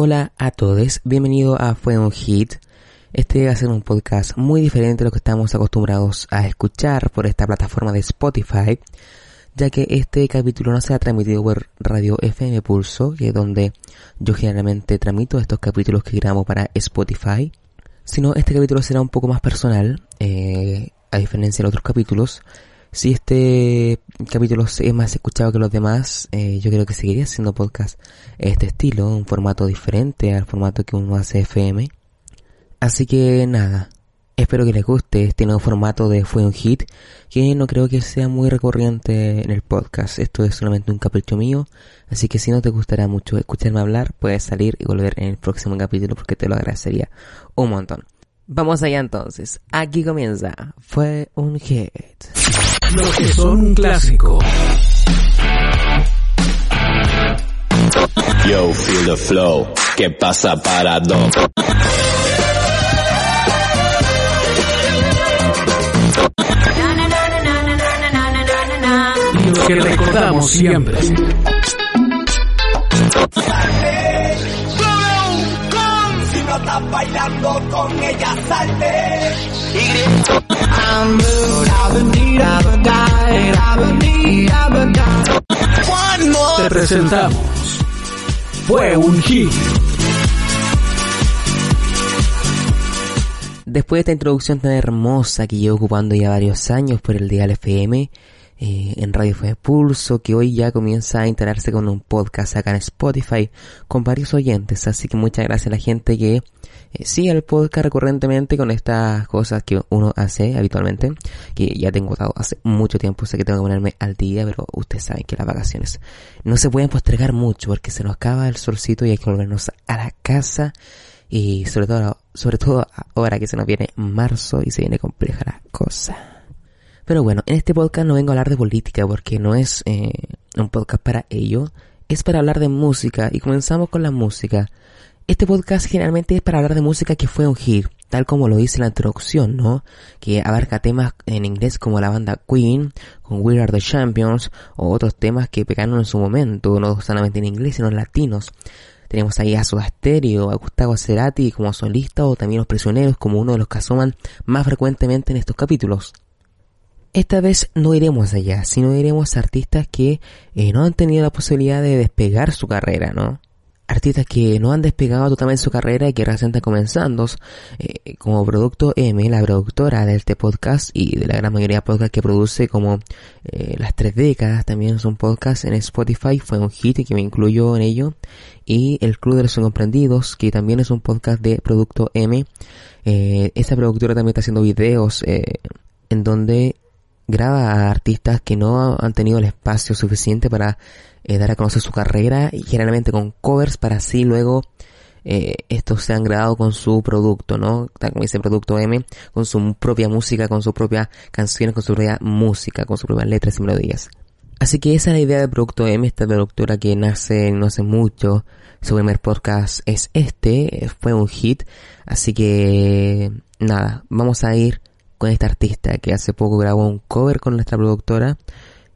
Hola a todos, bienvenido a Fue un Hit. Este va a ser un podcast muy diferente a lo que estamos acostumbrados a escuchar por esta plataforma de Spotify, ya que este capítulo no se ha transmitido por Radio FM Pulso, que es donde yo generalmente tramito estos capítulos que grabo para Spotify, sino este capítulo será un poco más personal, eh, a diferencia de otros capítulos, si este capítulo es más escuchado que los demás, eh, yo creo que seguiría siendo podcast este estilo, un formato diferente al formato que uno hace FM. Así que nada, espero que les guste este nuevo formato de Fue un Hit, que no creo que sea muy recurrente en el podcast. Esto es solamente un capricho mío, así que si no te gustará mucho escucharme hablar, puedes salir y volver en el próximo capítulo porque te lo agradecería un montón. Vamos allá entonces. Aquí comienza. Fue un hit. Los que son un clásico. Yo, feel the flow. ¿Qué pasa parado? Y los que recordamos siempre. Estás bailando con ella, salte. Te presentamos. Fue un hit. Después de esta introducción tan hermosa que llevo ocupando ya varios años por el Dial FM, eh, en Radio Fue Pulso, que hoy ya comienza a integrarse con un podcast acá en Spotify con varios oyentes. Así que muchas gracias a la gente que eh, sigue el podcast recurrentemente con estas cosas que uno hace habitualmente, que ya tengo dado hace mucho tiempo, sé que tengo que ponerme al día, pero ustedes saben que las vacaciones no se pueden postergar mucho porque se nos acaba el solcito y hay que volvernos a la casa y sobre todo, sobre todo ahora que se nos viene marzo y se viene compleja la cosa. Pero bueno, en este podcast no vengo a hablar de política porque no es eh, un podcast para ello, es para hablar de música y comenzamos con la música. Este podcast generalmente es para hablar de música que fue un hit, tal como lo dice la introducción, ¿no? Que abarca temas en inglés como la banda Queen, con We Are the Champions, o otros temas que pegaron en su momento, no solamente en inglés, sino en latinos. Tenemos ahí a Soda Stereo, a Gustavo Cerati como solista, o también Los Prisioneros como uno de los que asoman más frecuentemente en estos capítulos. Esta vez no iremos allá, sino iremos a artistas que eh, no han tenido la posibilidad de despegar su carrera, ¿no? Artistas que no han despegado totalmente su carrera y que recién están comenzando, eh, como Producto M, la productora de este podcast y de la gran mayoría de podcasts que produce como eh, Las Tres Décadas, también es un podcast en Spotify, fue un hit que me incluyo en ello, y El Club de los Incomprendidos, que también es un podcast de Producto M. Esta productora también está haciendo videos en donde graba a artistas que no han tenido el espacio suficiente para eh, dar a conocer su carrera y generalmente con covers para así luego eh, estos sean grabados con su producto, ¿no? Tal como dice Producto M, con su propia música, con su propia canciones, con su propia música, con sus propias letras y melodías. Así que esa es la idea de Producto M, esta productora que nace no hace mucho. Su primer podcast es este, fue un hit. Así que nada, vamos a ir con esta artista que hace poco grabó un cover con nuestra productora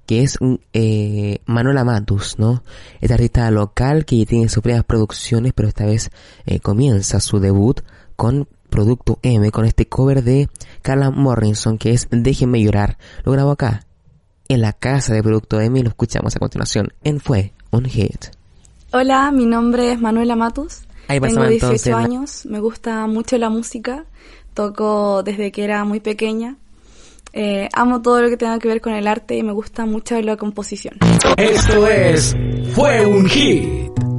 que es eh, Manuela Matus, ¿no? Esta artista local que tiene sus propias producciones, pero esta vez eh, comienza su debut con Producto M, con este cover de Carla Morrison, que es Déjenme llorar. Lo grabó acá, en la casa de Producto M, y lo escuchamos a continuación en Fue un Hit. Hola, mi nombre es Manuela Matus. Ahí Tengo pasaba 18 entonces la- años, me gusta mucho la música, toco desde que era muy pequeña. Eh, amo todo lo que tenga que ver con el arte y me gusta mucho la composición. Esto es Fue un hit.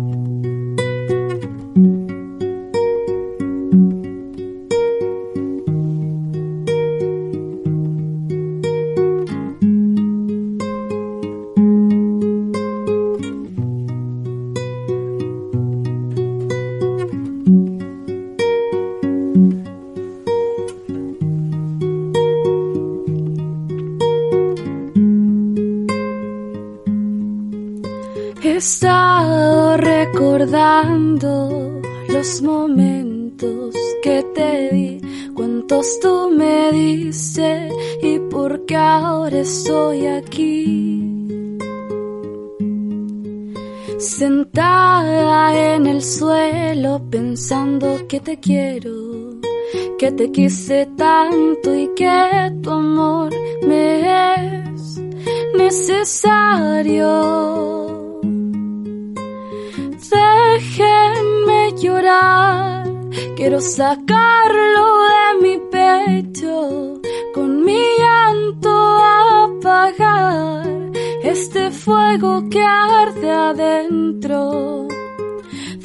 Sentada en el suelo pensando que te quiero, que te quise tanto y que tu amor me es necesario. Déjenme llorar, quiero sacarlo de mi pecho, este fuego que arde adentro.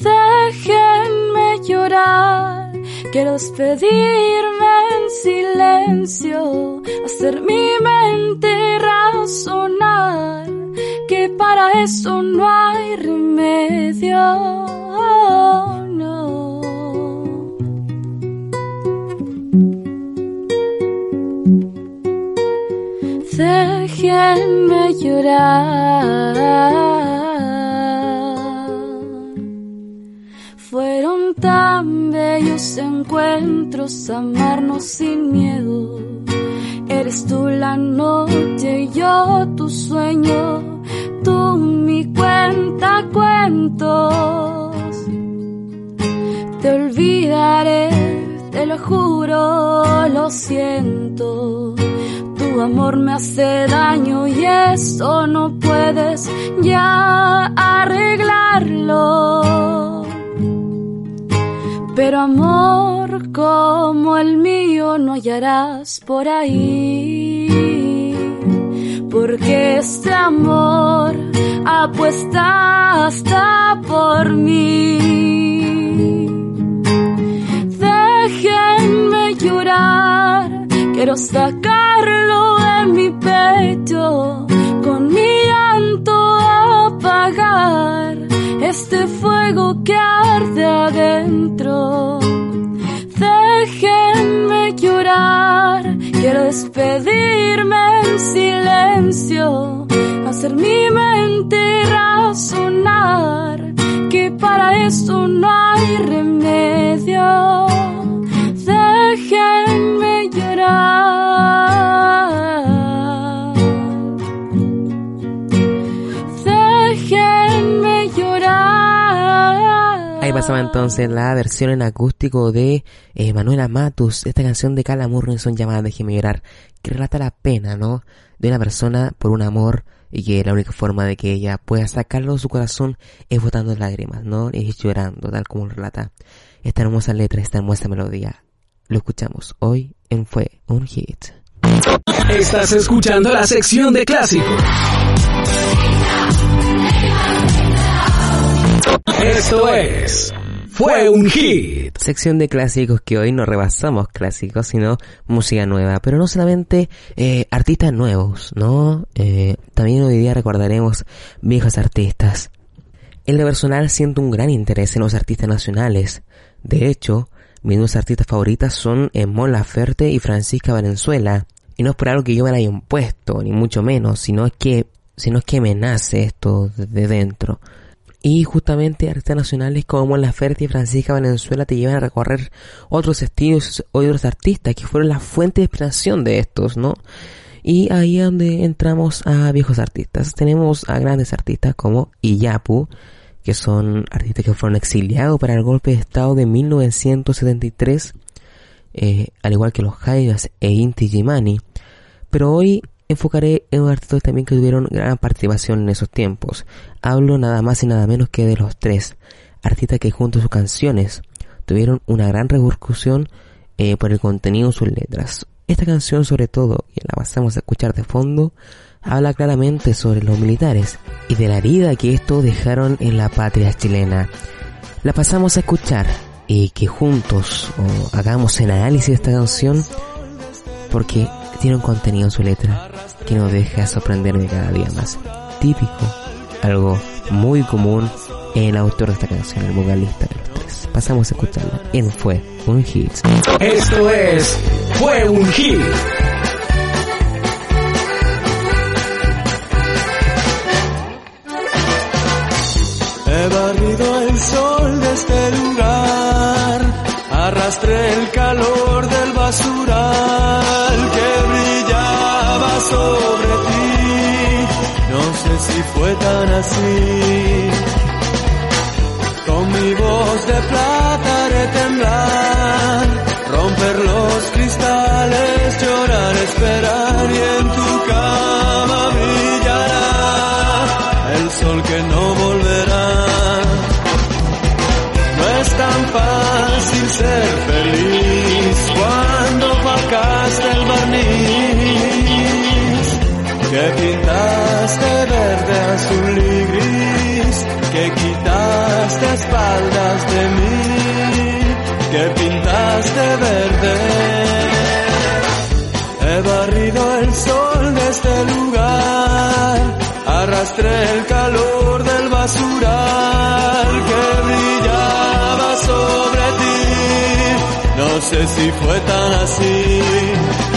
Déjenme llorar, quiero despedirme en silencio, hacer mi mente razonar que para eso no hay remedio. Déjenme llorar. Fueron tan bellos encuentros, amarnos sin miedo. Eres tú la noche yo tu sueño, tú mi cuenta cuentos. Te olvidaré, te lo juro, lo siento. Tu amor me hace daño y eso no puedes ya arreglarlo. Pero amor como el mío no hallarás por ahí. Porque este amor apuesta hasta por mí. Déjenme llorar, quiero sacarlo este fuego que arde adentro. Déjenme llorar, quiero despedirme en silencio, hacer mi mente razonar que para eso no hay remedio. Ahí pasaba entonces la versión en acústico de eh, Manuela Matus, esta canción de Carla Morrison llamada Déjeme llorar, que relata la pena, ¿no? De una persona por un amor y que la única forma de que ella pueda sacarlo de su corazón es botando lágrimas, ¿no? Es llorando, tal como relata esta hermosa letra, esta hermosa melodía. Lo escuchamos hoy en Fue un Hit. Estás escuchando la sección de clásicos. Esto es Fue un Hit. Sección de clásicos que hoy no rebasamos clásicos, sino música nueva. Pero no solamente eh, artistas nuevos, ¿no? Eh, también hoy día recordaremos viejos artistas. En lo personal siento un gran interés en los artistas nacionales. De hecho, mis dos artistas favoritas son eh, Mon Laferte y Francisca Valenzuela. Y no es por algo que yo me la haya impuesto, ni mucho menos, sino es que, sino es que me nace esto de dentro. Y justamente artistas nacionales como Mon Laferte y Francisca Valenzuela te llevan a recorrer otros estilos otros artistas que fueron la fuente de inspiración de estos, ¿no? Y ahí es donde entramos a viejos artistas. Tenemos a grandes artistas como Iyapu, que son artistas que fueron exiliados para el golpe de estado de 1973, eh, al igual que los Jaivas e Inti Gimani. Pero hoy enfocaré en artistas también que tuvieron gran participación en esos tiempos. Hablo nada más y nada menos que de los tres artistas que junto a sus canciones tuvieron una gran repercusión eh, por el contenido de sus letras. Esta canción sobre todo, y la pasamos a escuchar de fondo, habla claramente sobre los militares y de la herida que estos dejaron en la patria chilena. La pasamos a escuchar y que juntos hagamos el análisis de esta canción porque tiene un contenido en su letra que nos deja sorprenderme cada día más. Típico, algo muy común en el autor de esta canción, el vocalista de los tres. Pasamos a escucharla en Fue un Hit. Esto es Fue un Hit. He barrido el sol de este lugar, arrastré el calor fue tan así. Con mi voz de plata haré temblar, romper los cristales, llorar, esperar y en tu cama brillará el sol que no volverá. No es tan fácil ser feliz cuando vacaste el barniz que pintaste azul y gris, que quitaste espaldas de mí, que pintaste verde. He barrido el sol de este lugar, arrastré el calor del basural que brillaba sobre ti. No sé si fue tan así.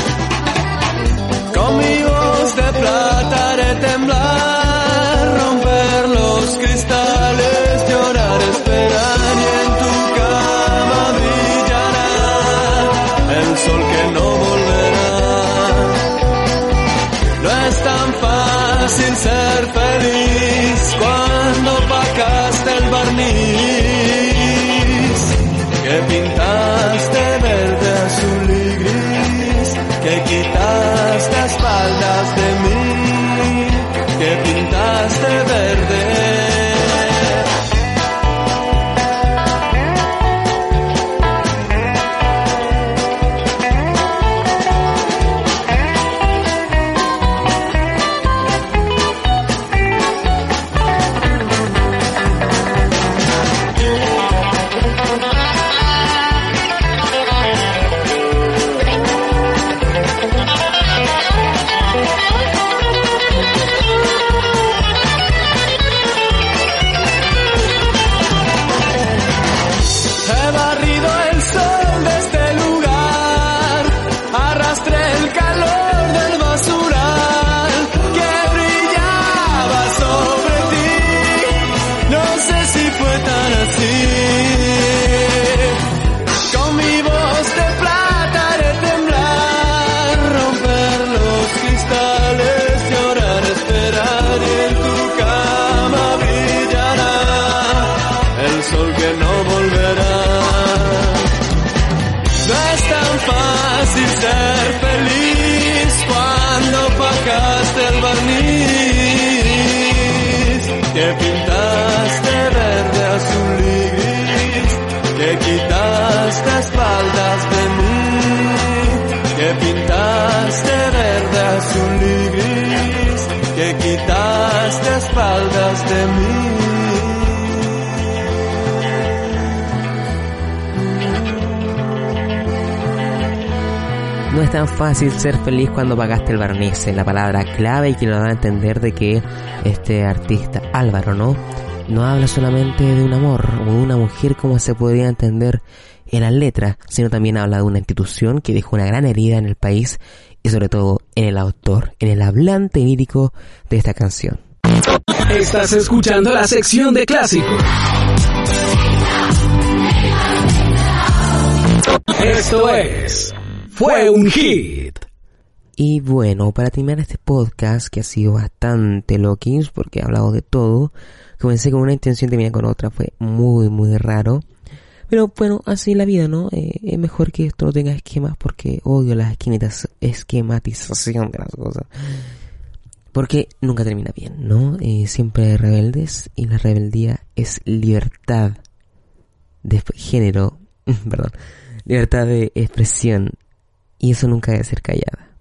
Quitaste espaldas de mí, que pintaste verde, azul y gris, que quitaste espaldas de mí. No es tan fácil ser feliz cuando pagaste el barniz, es la palabra clave y que nos da a entender de que este artista Álvaro, ¿no? No habla solamente de un amor o de una mujer como se podría entender en las letras, sino también habla de una institución que dejó una gran herida en el país y sobre todo en el autor, en el hablante lírico de esta canción. Estás escuchando la sección de clásicos. Esto es Fue un hit. Y bueno, para terminar este podcast que ha sido bastante loquis porque he hablado de todo, comencé con una intención y terminé con otra, fue muy muy raro. Pero bueno, así la vida, ¿no? Eh, es mejor que esto no tenga esquemas porque odio la esquemitas- esquematización de las cosas. Porque nunca termina bien, ¿no? Eh, siempre hay rebeldes y la rebeldía es libertad de género, perdón, libertad de expresión y eso nunca debe ser callada.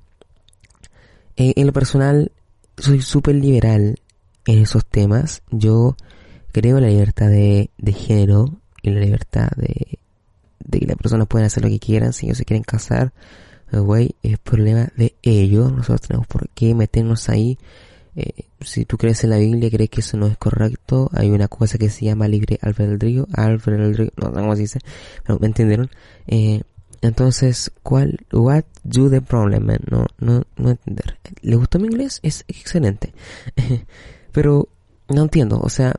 Eh, en lo personal, soy súper liberal en esos temas. Yo creo en la libertad de, de género y la libertad de, que las personas puedan hacer lo que quieran. Si ellos se quieren casar, güey, es problema de ellos. Nosotros tenemos por qué meternos ahí. Eh, si tú crees en la Biblia, crees que eso no es correcto. Hay una cosa que se llama libre albedrío. Albedrío, no sé cómo se dice, pero me entendieron. Eh, entonces, ¿cuál, what you the problem, man? No, no, no entender. ¿Le gustó mi inglés? Es excelente. Pero no entiendo, o sea,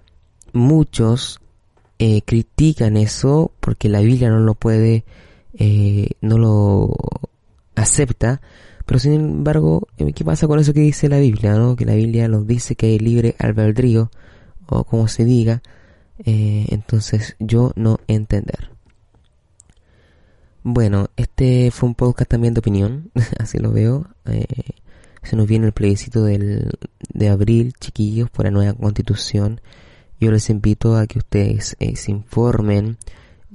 muchos eh, critican eso porque la Biblia no lo puede, eh, no lo acepta, Pero sin embargo, eh, ¿qué pasa con eso que dice la Biblia? ¿no? Que la Biblia nos dice que hay libre albedrío, o como se diga, eh, entonces yo no entender. Bueno, este fue un podcast también de opinión, así lo veo. Se nos viene el plebiscito del, de abril, chiquillos, por la nueva constitución. Yo les invito a que ustedes eh, se informen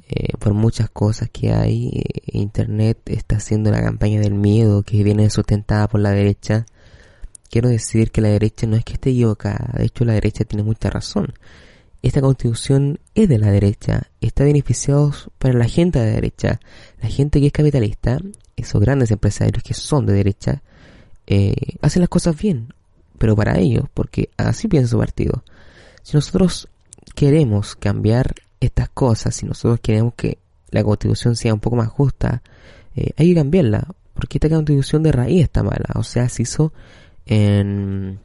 eh, por muchas cosas que hay. Eh, Internet está haciendo la campaña del miedo que viene sustentada por la derecha. Quiero decir que la derecha no es que esté equivocada, de hecho la derecha tiene mucha razón. Esta constitución es de la derecha, está beneficiado para la gente de la derecha, la gente que es capitalista, esos grandes empresarios que son de derecha, hacen las cosas bien, pero para ellos, porque así piensa su partido. Si nosotros queremos cambiar estas cosas, si nosotros queremos que la constitución sea un poco más justa, eh, hay que cambiarla, porque esta constitución de raíz está mala, o sea, se hizo en,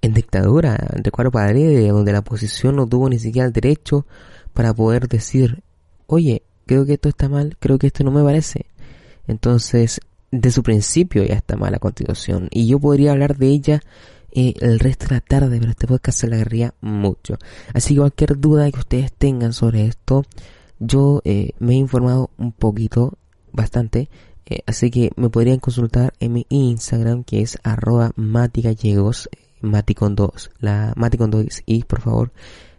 en dictadura, entre cuatro paredes, donde la oposición no tuvo ni siquiera el derecho para poder decir, oye, creo que esto está mal, creo que esto no me parece. Entonces, de su principio ya está mala constitución, y yo podría hablar de ella eh, el resto de la tarde, pero este podcast se alargaría mucho. Así que cualquier duda que ustedes tengan sobre esto, yo eh, me he informado un poquito, bastante, eh, así que me podrían consultar en mi Instagram que es arroba matigallegos, mati con la mati con y por favor,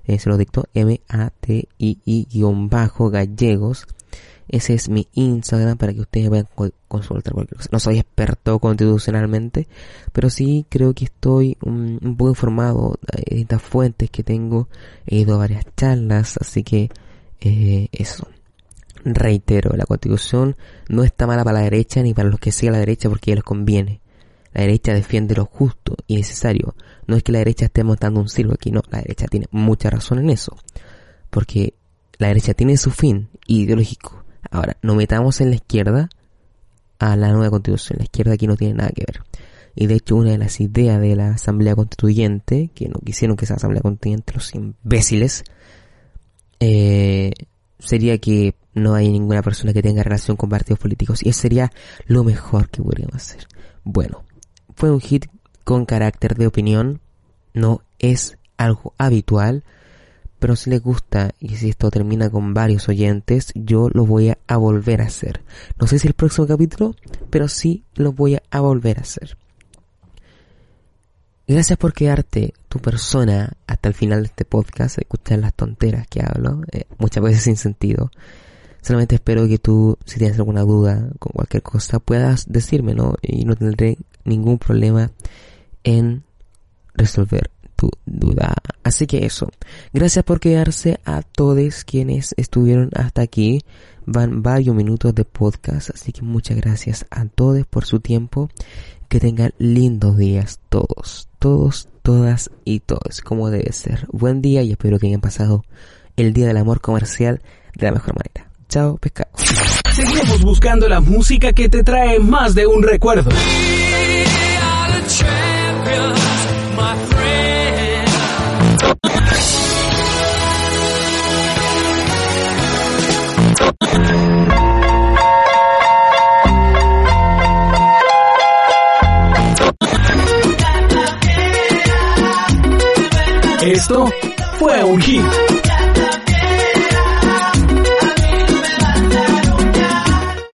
eh, se lo dicto, M-A-T-I-I guion bajo gallegos. Ese es mi Instagram para que ustedes vayan a consultar cualquier cosa. No soy experto constitucionalmente, pero sí creo que estoy un, un poco informado de distintas fuentes que tengo. He ido a varias charlas, así que eh, eso. Reitero, la constitución no está mala para la derecha ni para los que siguen la derecha porque ya les conviene. La derecha defiende lo justo y necesario. No es que la derecha esté montando un circo aquí, no. La derecha tiene mucha razón en eso. Porque la derecha tiene su fin ideológico. Ahora, no metamos en la izquierda a la nueva constitución. La izquierda aquí no tiene nada que ver. Y de hecho, una de las ideas de la Asamblea Constituyente, que no quisieron que sea Asamblea Constituyente, los imbéciles, eh, sería que no hay ninguna persona que tenga relación con partidos políticos. Y eso sería lo mejor que podríamos hacer. Bueno, fue un hit con carácter de opinión. No es algo habitual. Pero si les gusta y si esto termina con varios oyentes, yo lo voy a, volver a hacer. No sé si el próximo capítulo, pero sí lo voy a, a volver a hacer. Gracias por quedarte tu persona hasta el final de este podcast, escuchar las tonteras que hablo, eh, muchas veces sin sentido. Solamente espero que tú, si tienes alguna duda con cualquier cosa, puedas decírmelo y no tendré ningún problema en resolver tu duda. Así que eso. Gracias por quedarse a todos quienes estuvieron hasta aquí. Van varios minutos de podcast, así que muchas gracias a todos por su tiempo. Que tengan lindos días todos, todos, todas y todos, como debe ser. Buen día y espero que hayan pasado el día del amor comercial de la mejor manera. Chao, pescado. Seguimos buscando la música que te trae más de un recuerdo. Esto fue un hit.